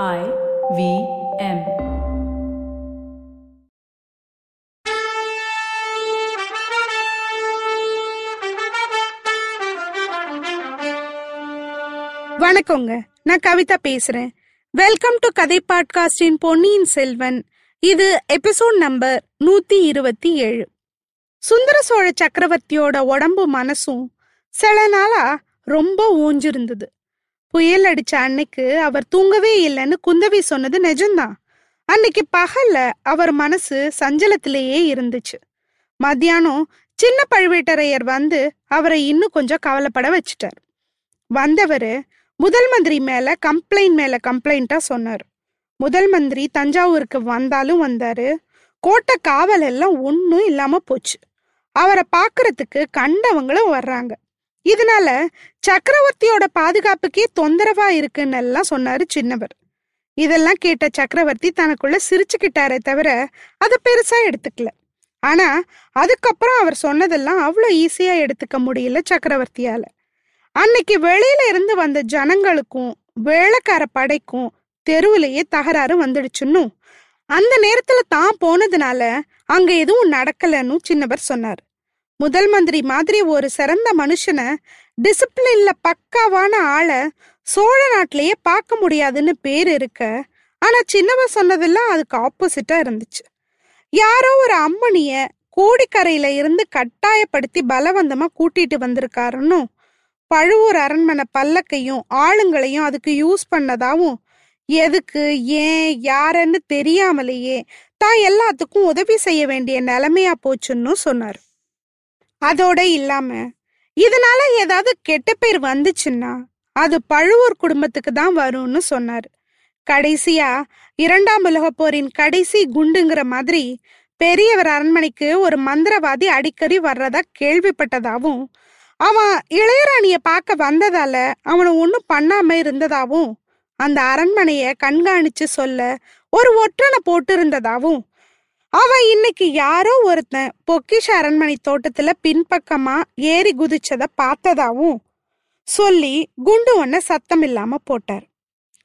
I V M. வணக்கங்க. நான் கவிதா பேசுறேன். வெல்கம் டு கதை பாட்காஸ்டின் பொன்னியின் செல்வன். இது எபிசோட் நம்பர் நூத்தி இருபத்தி ஏழு. சுந்தர சோழ சக்கரவர்த்தியோட உடம்பு மனசும் சில நாளா ரொம்ப ஓஞ்சிருந்தது புயல் அடிச்ச அன்னைக்கு அவர் தூங்கவே இல்லைன்னு குந்தவி சொன்னது நிஜம்தான். அன்னைக்கு பகல்ல அவர் மனசு சஞ்சலத்திலேயே இருந்துச்சு. மத்தியானம் சின்ன பழுவேட்டரையர் வந்து அவரை இன்னும் கொஞ்சம் கவலைப்பட வச்சுட்டார். வந்தவர் முதல் மந்திரி மேல கம்ப்ளைண்ட் மேல கம்ப்ளைண்டா சொன்னார். முதல் மந்திரி தஞ்சாவூருக்கு வந்தாலும் வந்தாரு. கோட்டை காவல் எல்லாம் ஒன்றும் இல்லாம போச்சு. அவரை பார்க்கறதுக்கு கண்டவங்களும் வர்றாங்க. இதனால சக்கரவர்த்தியோட பாதுகாப்புக்கே தொந்தரவா இருக்குன்னு எல்லாம் சொன்னாரு சின்னவர். இதெல்லாம் கேட்ட சக்கரவர்த்தி தனக்குள்ள சிரிச்சுக்கிட்டாரே தவிர அதை பெருசா எடுத்துக்கல. ஆனா அதுக்கப்புறம் அவர் சொன்னதெல்லாம் அவ்வளோ ஈஸியா எடுத்துக்க முடியல சக்கரவர்த்தியால. அன்னைக்கு வெளியில இருந்து வந்த ஜனங்களுக்கும் வேலைக்கார படைக்கும் தெருவிலேயே தகராறு வந்துடுச்சுன்னும் அந்த நேரத்துல தான் போனதுனால அங்க எதுவும் நடக்கலன்னு சின்னவர் சொன்னார். முதல் மந்திரி மாதிரி ஒரு சிறந்த மனுஷனை டிசிப்ளின்ல பக்காவான ஆளை சோழ நாட்டிலேயே பார்க்க முடியாதுன்னு பேர் இருக்க. ஆனா சின்னவர் சொன்னதெல்லாம் அதுக்கு ஆப்போசிட்டா இருந்துச்சு. யாரோ ஒரு அம்மனிய கோடிக்கரையில இருந்து கட்டாயப்படுத்தி பலவந்தமா கூட்டிட்டு வந்திருக்காருன்னு பழுவூர் அரண்மனை பல்லக்கையும் ஆளுங்களையும் அதுக்கு யூஸ் பண்ணதாவும் எதுக்கு ஏன் யாருன்னு தெரியாமலேயே தான் எல்லாத்துக்கும் உதவி செய்ய வேண்டிய நிலைமையா போச்சுன்னு சொன்னார். அதோட இல்லாம இதனால ஏதாவது கெட்ட பேர் வந்துச்சுன்னா அது பழுவூர் குடும்பத்துக்கு தான் வரும்னு சொன்னார். கடைசியா இரண்டாம் உலக போரின் கடைசி குண்டுங்கிற மாதிரி பெரியவர் அரண்மனைக்கு ஒரு மந்திரவாதி அடிக்கடி வர்றதா கேள்விப்பட்டதாவும் அவன் இளையராணிய பார்க்க வந்ததால அவனை ஒன்றும் பண்ணாம இருந்ததாவும் அந்த அரண்மனைய கண்காணிச்சு சொல்ல ஒரு ஒற்றனை போட்டு இருந்ததாவும் அவன் இன்னைக்கு யாரோ ஒருத்தன் பொக்கிஷ அரண்மனை தோட்டத்துல பின்பக்கமா ஏறி குதிச்சத பார்த்ததாவும் சொல்லி குண்டு ஒன்ன சத்தம் இல்லாம போட்டார்.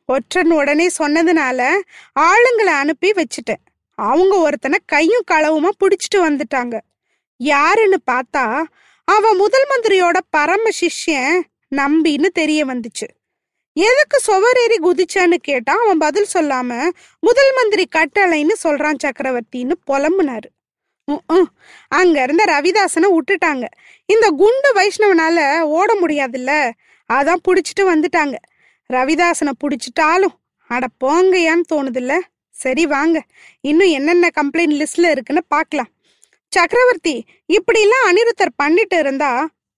ஒற்றன் உடனே சொன்னதுனால ஆளுங்களை அனுப்பி வச்சுட்டேன் அவங்க ஒருத்தனை கையும் களவுமா புடிச்சிட்டு வந்துட்டாங்க. யாருன்னு பார்த்தா அவன் முதல் மந்திரியோட பரம சிஷ்யன் நம்பின்னு தெரிய வந்துச்சு. எதுக்கு சுவரேறி குதிச்சான்னு கேட்டா அவன் பதில் சொல்லாம முதல் மந்திரி கட்டளைன்னு சொல்றான் சக்கரவர்த்தின்னு புலம்புனாரு. அங்க இருந்த ரவிதாசனை விட்டுட்டாங்க இந்த குண்டு வைஷ்ணவனால ஓட முடியாதுல்ல? அதான் புடிச்சிட்டு வந்துட்டாங்க. ரவிதாசனை புடிச்சிட்டாலும் அட போங்கயான்னு தோணுதுல்ல? சரி வாங்க. இன்னும் என்னென்ன கம்ப்ளைண்ட் லிஸ்ட்ல இருக்குன்னு பார்க்கலாம் சக்கரவர்த்தி இப்படிலாம் அனிருத்தர் பண்ணிட்டு இருந்தா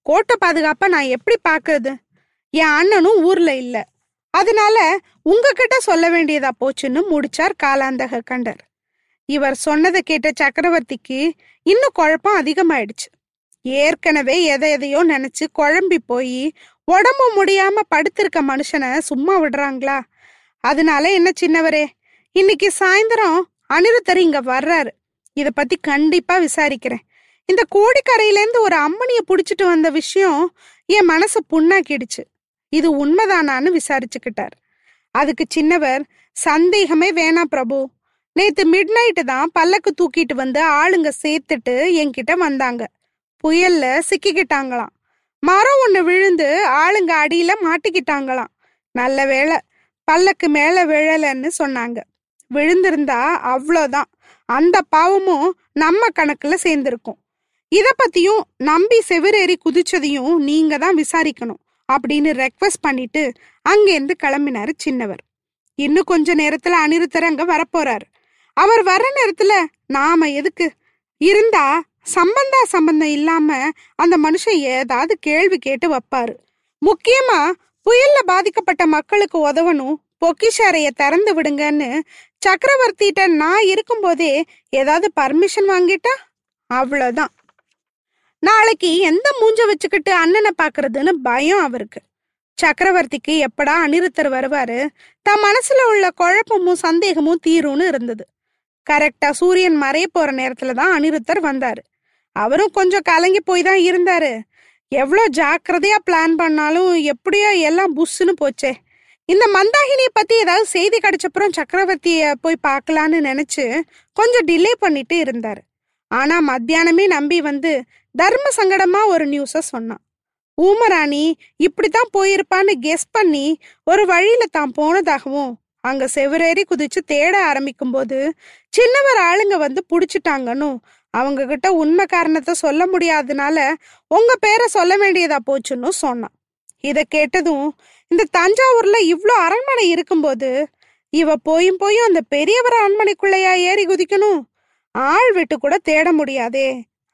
கோட்டை பாதுகாப்ப நான் எப்படி பாக்குறது என் அண்ணனும் ஊர்ல இல்ல. அதனால உங்ககிட்ட சொல்ல வேண்டியதா போச்சுன்னு முடிச்சார் காலாந்தக கண்டர். இவர் சொன்னதை கேட்ட சக்கரவர்த்திக்கு இன்னும் குழப்பம் அதிகமாயிடுச்சு. ஏற்கனவே எதை எதையோ நினைச்சு குழம்பி போய் உடம்பு முடியாம படுத்திருக்க மனுஷனை சும்மா விடுறாங்களா? அதனால என்ன சின்னவரே இன்னைக்கு சாயந்தரம் அனிருத்தர் இங்க வர்றாரு. இத பத்தி கண்டிப்பா விசாரிக்கிறேன். இந்த கோடிக்கரையிலேருந்து ஒரு அம்மனிய புடிச்சிட்டு வந்த விஷயம் என் மனசை புண்ணாக்கிடுச்சு. இது உண்மைதானான்னு விசாரிச்சுக்கிட்டார். அதுக்கு சின்னவர் சந்தேகமே வேணாம் பிரபு. நேத்து மிட் நைட்டு தான் பல்லக்கு தூக்கிட்டு வந்து ஆளுங்க சேர்த்துட்டு என்கிட்ட வந்தாங்க. புயல்ல சிக்கிக்கிட்டாங்களாம். மரம் ஒண்ணு விழுந்து ஆளுங்க அடியில மாட்டிக்கிட்டாங்களாம். நல்ல வேளை பல்லக்கு மேல விழலன்னு சொன்னாங்க. விழுந்திருந்தா அவ்வளோதான். அந்த பாவமும் நம்ம கணக்குல சேர்ந்திருக்கும். இத பத்தியும் நம்பி செவிரேறி குதிச்சதையும் நீங்க தான் விசாரிக்கணும். அப்படின்னு ரெக்வஸ்ட் பண்ணிட்டு அங்கேருந்து கிளம்பினாரு சின்னவர். இன்னும் கொஞ்ச நேரத்துல அனிருத்தர் அங்க வரப்போறாரு. அவர் வர்ற நேரத்துல நாம எதுக்கு? இருந்தா சம்பந்தா சம்பந்தம் இல்லாம அந்த மனுஷன் ஏதாவது கேள்வி கேட்டு வைப்பாரு. முக்கியமா புயல்ல பாதிக்கப்பட்ட மக்களுக்கு உதவணும் பொக்கிஷ அறைய திறந்து விடுங்கன்னு சக்கரவர்த்திட்ட நான் இருக்கும்போதே ஏதாவது பர்மிஷன் வாங்கிட்டா? அவ்வளோதான் நாளைக்கு எந்த மூஞ்ச வச்சுக்கிட்டு அண்ணனை பாக்குறதுன்னு பயம் அவருக்கு. சக்கரவர்த்திக்கு எப்படா அனிருத்தர் வருவாரு? தன் மனசுல உள்ள குழப்பமும் சந்தேகமும் தீரும்னு இருந்தது. கரெக்டா சூரியன் மறைய போற நேரத்துல தான் அனிருத்தர் வந்தாரு. அவரும் கொஞ்சம் கலங்கி போய் தான் இருந்தாரு. எவ்வளோ ஜாக்கிரதையா பிளான் பண்ணாலும் எப்படியோ எல்லாம் புஷ்ஷுன்னு போச்சே. இந்த மந்தாகினியை பத்தி ஏதாவது செய்தி கிடைச்சப்புறம் சக்கரவர்த்திய போய் பார்க்கலான்னு நினைச்சு கொஞ்சம் டிலே பண்ணிட்டு இருந்தாரு. ஆனா மத்தியானமே நம்பி வந்து தர்ம சங்கடமா ஒரு நியூஸ சொன்னான். ஊமராணி இப்படித்தான் போயிருப்பான்னு கெஸ் பண்ணி ஒரு வழியில தான் போனதாகவும் அங்க செவரேறி குதிச்சு தேட ஆரம்பிக்கும் போது சின்னவர் ஆளுங்க வந்து புடிச்சிட்டாங்கன்னு அவங்க கிட்ட உண்மை காரணத்தை சொல்ல முடியாதனால உங்க பேரை சொல்ல வேண்டியதா போச்சுன்னு சொன்னான். இத கேட்டதும் இந்த தஞ்சாவூர்ல இவ்வளோ அரண்மனை இருக்கும்போது இவ போயும் போயும் அந்த பெரியவர் அரண்மனைக்குள்ளையா ஏறி குதிக்கணும்? ஆள் விட்டு கூட தேட முடியாதே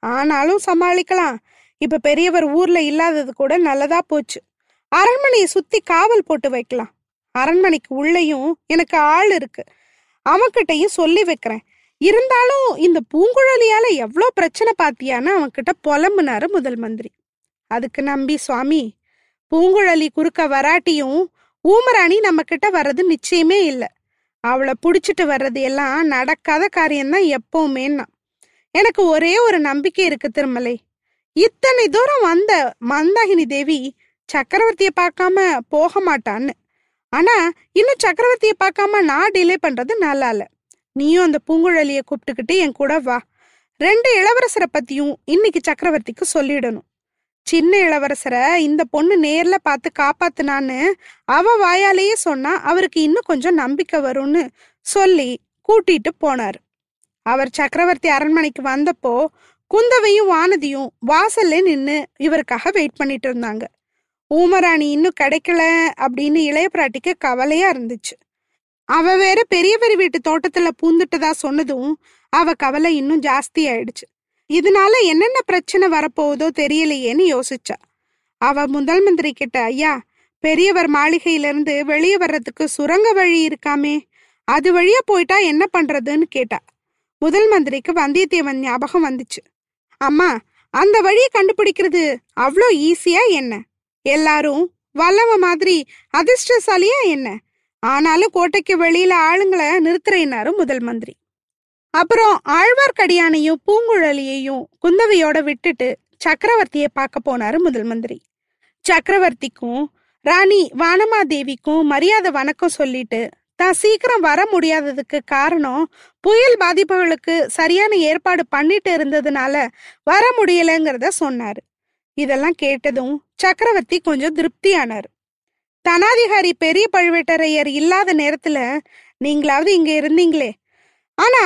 ஆனாலும் சமாளிக்கலாம். இப்ப பெரியவர் ஊர்ல இல்லாதது கூட நல்லதா போச்சு. அரண்மனையை சுத்தி காவல் போட்டு வைக்கலாம். அரண்மனைக்கு உள்ளேயும் எனக்கு ஆள் இருக்கு. அவன்கிட்டயும் சொல்லி வைக்கிறேன். இருந்தாலும் இந்த பூங்குழலியால எவ்வளோ பிரச்சனை பாத்தியான்னு அவன்கிட்ட புலம்புனாரு முதல் மந்திரி. அதுக்கு நம்பி சுவாமி பூங்குழலி குறுக்க வராட்டியும் ஊமராணி நம்ம கிட்ட வர்றது நிச்சயமே இல்லை. அவளை பிடிச்சிட்டு வர்றது எல்லாம் நடக்காத காரியம்தான் எப்பவுமேன்னா. எனக்கு ஒரே ஒரு நம்பிக்கை இருக்கு திருமலை. இத்தனை தூரம் வந்த மந்தாகினி தேவி சக்கரவர்த்திய பார்க்காம போக மாட்டான்னு. ஆனா இன்னும் சக்கரவர்த்திய பார்க்காம நான் டிலே பண்றது நல்லா இல்ல நீயும் அந்த பூங்குழலிய கூப்பிட்டுக்கிட்டு என் கூட வா. ரெண்டு இளவரசரை பத்தியும் இன்னைக்கு சக்கரவர்த்திக்கு சொல்லிடணும். சின்ன இளவரசரை இந்த பொண்ணு நேர்ல பார்த்து காப்பாத்துனான்னு அவ வாயாலேயே சொன்னா அவருக்கு இன்னும் கொஞ்சம் நம்பிக்கை வரும்னு சொல்லி கூட்டிட்டு போனாரு. அவர் சக்கரவர்த்தி அரண்மனைக்கு வந்தப்போ குந்தவையும் வானதியும் வாசல்ல நின்று இவருக்காக வெயிட் பண்ணிட்டு இருந்தாங்க. ஊமராணி இன்னும் கிடைக்கல அப்படின்னு இளைய பிராட்டிக்கு கவலையா இருந்துச்சு. அவ வேற பெரியவர் வீட்டு தோட்டத்துல பூந்துட்டதா சொன்னதும் அவ கவலை இன்னும் ஜாஸ்தி ஆயிடுச்சு. இதனால என்னென்ன பிரச்சனை வரப்போகுதோ தெரியலையேன்னு யோசிச்சா. அவ முதல் மந்திரி கிட்ட ஐயா பெரியவர் மாளிகையிலிருந்து வெளியே வர்றதுக்கு சுரங்க வழி இருக்காமே அது வழியா போயிட்டா என்ன பண்றதுன்னு கேட்டா. முதல் மந்திரிக்கு வந்தியத்தேவன் ஞாபகம் வந்துச்சு. அம்மா அந்த வழியை கண்டுபிடிக்கிறது அவ்வளோ ஈஸியா என்ன? எல்லாரும் வல்லவ மாதிரி அதிர்ஷ்டசாலியா என்ன? ஆனாலும் கோட்டைக்கு வெளியில ஆளுங்களை நிறுத்துறேனாரு முதல் மந்திரி. அப்புறம் ஆழ்வார்க்கடியானையும் பூங்குழலியையும் குந்தவையோட விட்டுட்டு சக்கரவர்த்தியை பார்க்க போனாரு முதல் மந்திரி. சக்கரவர்த்திக்கும் ராணி வானமாதேவிக்கும் மரியாதை வணக்கம் சொல்லிட்டு தான் சீக்கிரம் வர முடியாததுக்கு காரணம் புயல் பாதிப்புகளுக்கு சரியான ஏற்பாடு பண்ணிட்டு இருந்ததுனால வர முடியலங்கிறத சொன்னார். இதெல்லாம் கேட்டதும் சக்கரவர்த்தி கொஞ்சம் திருப்தியானார். தனாதிகாரி பெரிய பழுவேட்டரையர் இல்லாத நேரத்துல நீங்களாவது இங்க இருந்தீங்களே. ஆனா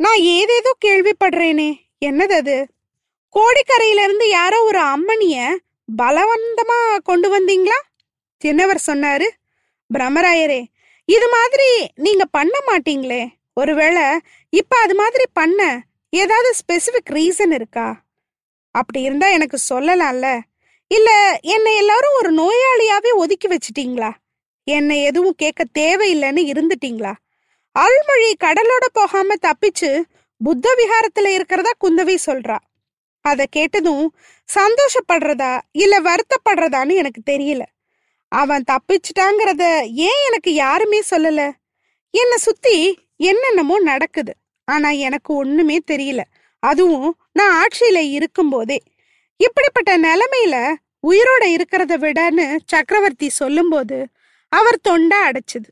நான் ஏதேதோ கேள்விப்படுறேனே என்னது அது? கோடிக்கரையிலிருந்து யாரோ ஒரு அம்மனிய பலவந்தமா கொண்டு வந்தீங்களா? சின்னவர் சொன்னாரு பிரம்மராயரே இது மாதிரி நீங்க பண்ண மாட்டீங்களே. ஒருவேளை இப்ப அது மாதிரி பண்ண ஏதாவது ஸ்பெசிபிக் ரீசன் இருக்கா? அப்படி இருந்தா எனக்கு சொல்லலாம்ல. இல்ல என்னை எல்லாரும் ஒரு நோயாளியாவே ஒதுக்கி வச்சிட்டீங்களா? என்னை எதுவும் கேட்க தேவையில்லைன்னு இருந்துட்டீங்களா? அருள்மொழி கடலோட போகாம தப்பிச்சு புத்த விகாரத்துல இருக்கிறதா குந்தவி சொல்றா. அதை கேட்டதும் சந்தோஷப்படுறதா இல்ல வருத்தப்படுறதான்னு எனக்கு தெரியல. அவன் தப்பிச்சிட்டாங்கிறத ஏன் எனக்கு யாருமே சொல்லல? என்னை சுத்தி என்னென்னமோ நடக்குது. ஆனா எனக்கு ஒண்ணுமே தெரியல. அதுவும் நான் ஆட்சியில இருக்கும்போதே. இப்படிப்பட்ட நிலைமையில உயிரோட இருக்கிறத விடன்னு சக்கரவர்த்தி சொல்லும்போது அவர் தொண்டை அடைச்சுது.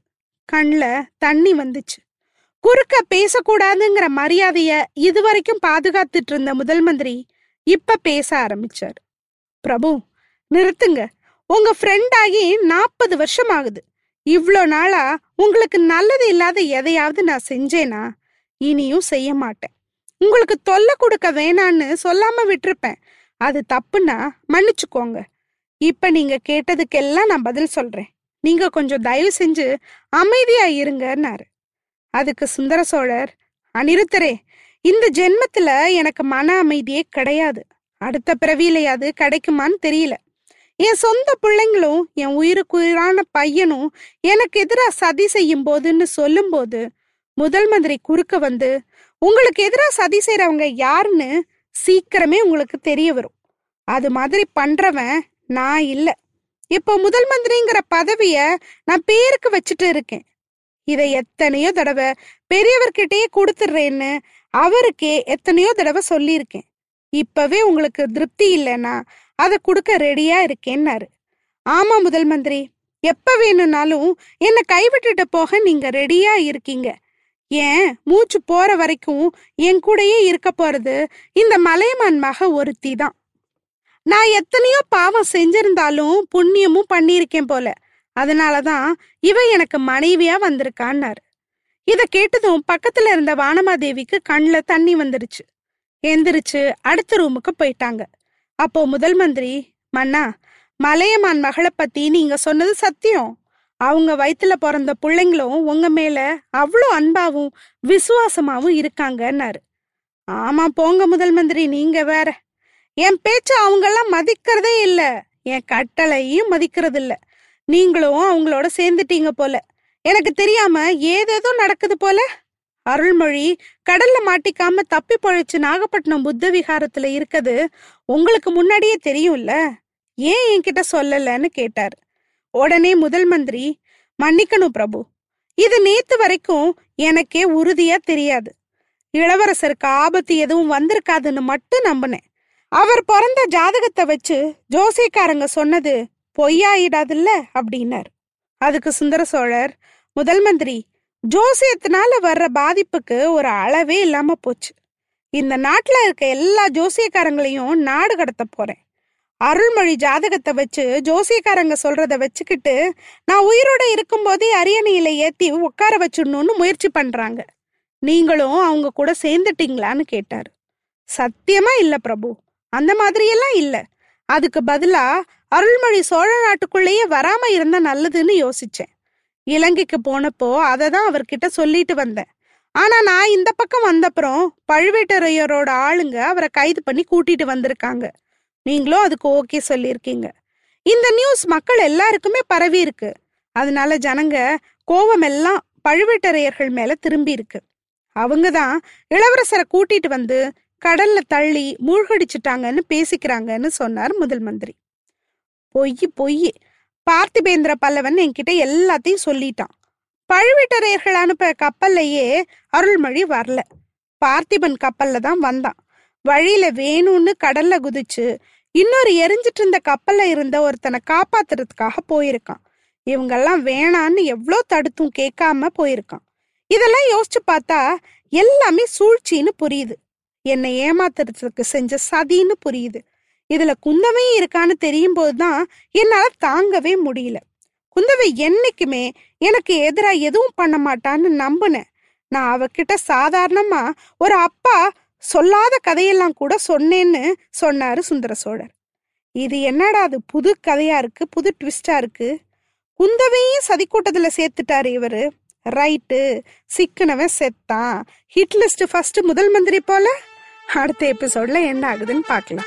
கண்ல தண்ணி வந்துச்சு. குறுக்க பேசக்கூடாதுங்கிற மரியாதைய இதுவரைக்கும் பாதுகாத்துட்டு இருந்த முதல் மந்திரி இப்ப பேச ஆரம்பிச்சார். பிரபு நிறுத்துங்க. உங்க ஃப்ரெண்ட் ஆகி நாற்பது வருஷம் ஆகுது இவ்வளோ நாளா உங்களுக்கு நல்லது இல்லாத எதையாவது நான் செஞ்சேனா இனியும் செய்ய மாட்டேன். உங்களுக்கு தொல்லை கொடுக்க வேணான்னு சொல்லாம விட்டிருப்பேன். அது தப்புன்னா மன்னிச்சுக்கோங்க. இப்ப நீங்க கேட்டதுக்கெல்லாம் நான் பதில் சொல்றேன். நீங்க கொஞ்சம் தயவு செஞ்சு அமைதியா இருங்கன்னாரு. அதுக்கு சுந்தர சோழர் அனிருத்தரே இந்த ஜென்மத்துல எனக்கு மன அமைதியே கிடையாது. அடுத்த பிறவியிலையாவது கிடைக்குமான்னு தெரியல. என் சொந்த பிள்ளைங்களும் என் உயிருக்குயிரான பையனும் எனக்கு எதிராக சதி செய்யும் போதுன்னு சொல்லும்போது முதல் மந்திரி குறுக்க வந்து உங்களுக்கு எதிராக சதி செய்கிறவங்க யாருன்னு சீக்கிரமே உங்களுக்கு தெரிய வரும். அது மாதிரி பண்ணுறவன் நான் இல்லை. இப்போ முதல் மந்திரிங்கிற பதவியை நான் பேருக்கு வச்சுட்டு இருக்கேன். இதை எத்தனையோ தடவை பெரியவர்கிட்டயே கொடுத்துட்றேன்னு அவருக்கே எத்தனையோ தடவை சொல்லியிருக்கேன். இப்பவே உங்களுக்கு திருப்தி இல்லைன்னா அதை கொடுக்க ரெடியா இருக்கேன்னாரு. ஆமா முதல் மந்திரி எப்ப வேணும்னாலும் என்னை கைவிட்டுட்டு போக நீங்க ரெடியா இருக்கீங்க. ஏன்? மூச்சு போற வரைக்கும் என் கூடயே இருக்க போறது இந்த மலையமான் மக ஒருத்தி தான். நான் எத்தனையோ பாவம் செஞ்சிருந்தாலும் புண்ணியமும் பண்ணியிருக்கேன் போல. அதனாலதான் இவ எனக்கு மனைவியா வந்திருக்கான்னாரு. இத கேட்டதும் பக்கத்துல இருந்த வானமாதேவிக்கு கண்ணுல தண்ணி வந்துருச்சு. எந்திரிச்சு அடுத்த ரூமுக்கு போயிட்டாங்க. அப்போ முதல் மந்திரி மன்னா மலையமான் மகளை பத்தி நீங்க சொன்னது சத்தியம். அவங்க வயிற்றுல பிறந்த பிள்ளைங்களும் உங்க மேல அவ்வளோ அன்பாவும் விசுவாசமாவும் இருக்காங்கன்னாரு. ஆமா போங்க முதல் மந்திரி நீங்க வேற. என் பேச்ச அவங்கெல்லாம் மதிக்கிறதே இல்லை. என் கட்டளையும் மதிக்கிறது இல்லை நீங்களும் அவங்களோட சேர்ந்துட்டீங்க போல. எனக்கு தெரியாம ஏதேதோ நடக்குது போல. அருள்மொழி கடல்ல மாட்டிக்காம தப்பி பொழைச்சு நாகப்பட்டினம் புத்த விகாரத்துல இருக்குது உங்களுக்கு முன்னாடியே தெரியும்ல? ஏன் என்கிட்ட சொல்லலன்னு கேட்டார். உடனே முதல் மந்திரி மன்னிக்கணும் பிரபு. இது நேத்து வரைக்கும் எனக்கே உறுதியா தெரியாது. இளவரசருக்கு ஆபத்து எதுவும் வந்திருக்காதுன்னு மட்டும் நம்பினேன். அவர் பிறந்த ஜாதகத்தை வச்சு ஜோசியக்காரங்க சொன்னது பொய்யாயிடாதுல்ல? அப்படின்னார். அதுக்கு சுந்தர சோழர் முதல் மந்திரி ஜோசியத்தினால வர்ற பாதிப்புக்கு ஒரு அளவே இல்லாம போச்சு. இந்த நாட்டுல இருக்க எல்லா ஜோசியக்காரங்களையும் நாடு கடத்த போறேன். அருள்மொழி ஜாதகத்தை வச்சு ஜோசியக்காரங்க சொல்றத வச்சுக்கிட்டு நான் உயிரோட இருக்கும்போதே அரியணையில ஏத்தி உட்கார வச்சிடணும்னு முயற்சி பண்றாங்க. நீங்களும் அவங்க கூட சேர்ந்துட்டீங்களான்னு கேட்டாரு. சத்தியமா இல்ல பிரபு. அந்த மாதிரியெல்லாம் இல்ல. அதுக்கு பதிலா அருள்மொழி சோழ நாட்டுக்குள்ளேயே வராம இருந்தா நல்லதுன்னு யோசிச்சேன். இலங்கைக்கு போனப்போ அதை தான் அவர்கிட்ட சொல்லிட்டு வந்தேன். ஆனா நான் இந்த பக்கம் வந்தப்புறம் பழுவேட்டரையரோட ஆளுங்க அவரை கைது பண்ணி கூட்டிட்டு வந்திருக்காங்க. நீங்களும் அதுக்கு ஓகே சொல்லியிருக்கீங்க. இந்த நியூஸ் மக்கள் எல்லாருக்குமே பரவி இருக்கு. அதனால ஜனங்க கோவம் எல்லாம் பழுவேட்டரையர்கள் மேல திரும்பி இருக்கு. அவங்க தான் இளவரசரை கூட்டிட்டு வந்து கடல்ல தள்ளி மூழ்கடிச்சிட்டாங்கன்னு பேசிக்கிறாங்கன்னு சொன்னார் முதல் மந்திரி. பொய் பொய். பார்த்திபேந்திர பல்லவன் என்கிட்ட எல்லாத்தையும் சொல்லிட்டான். பழுவேட்டரையர்கள் அனுப்ப கப்பல்லையே அருள்மொழி வரல. பார்த்திபன் கப்பல்ல தான் வந்தான். வழியில வேணும்னு கடல்ல குதிச்சு இன்னொரு எரிஞ்சிட்டு இருந்த கப்பல்ல இருந்த ஒருத்தனை காப்பாத்துறதுக்காக போயிருக்கான். இவங்கெல்லாம் வேணான்னு எவ்வளோ தடுத்தும் கேட்காம போயிருக்கான். இதெல்லாம் யோசிச்சு பார்த்தா எல்லாமே சூழ்ச்சின்னு புரியுது. என்னை ஏமாத்துறதுக்கு செஞ்ச சதின்னு புரியுது. இதுல குந்தவை இருக்கான்னு தெரியும் போதுதான் என்னால தாங்கவே முடியல. குந்தவை என்னைக்குமே எனக்கு எதிரா எதுவும் பண்ண மாட்டான்னு நம்பினேன். நான் அவகிட்ட சாதாரணமா ஒரு அப்பா சொல்லாத கதையெல்லாம் கூட சொன்னேன்னு சொன்னாரு சுந்தர சோழர். இது என்னடா அது புது கதையா இருக்கு புது ட்விஸ்டா இருக்கு? குந்தவையும் சதிக்கூட்டத்துல சேர்த்துட்டாரு இவரு. ரைட்டு சிக்குனவன் செத்தான். ஹிட் லிஸ்ட் ஃபர்ஸ்ட் முதல் மந்திரி போல? அடுத்த எபிசோட்ல என்ன ஆகுதுன்னு பார்க்கலாம்.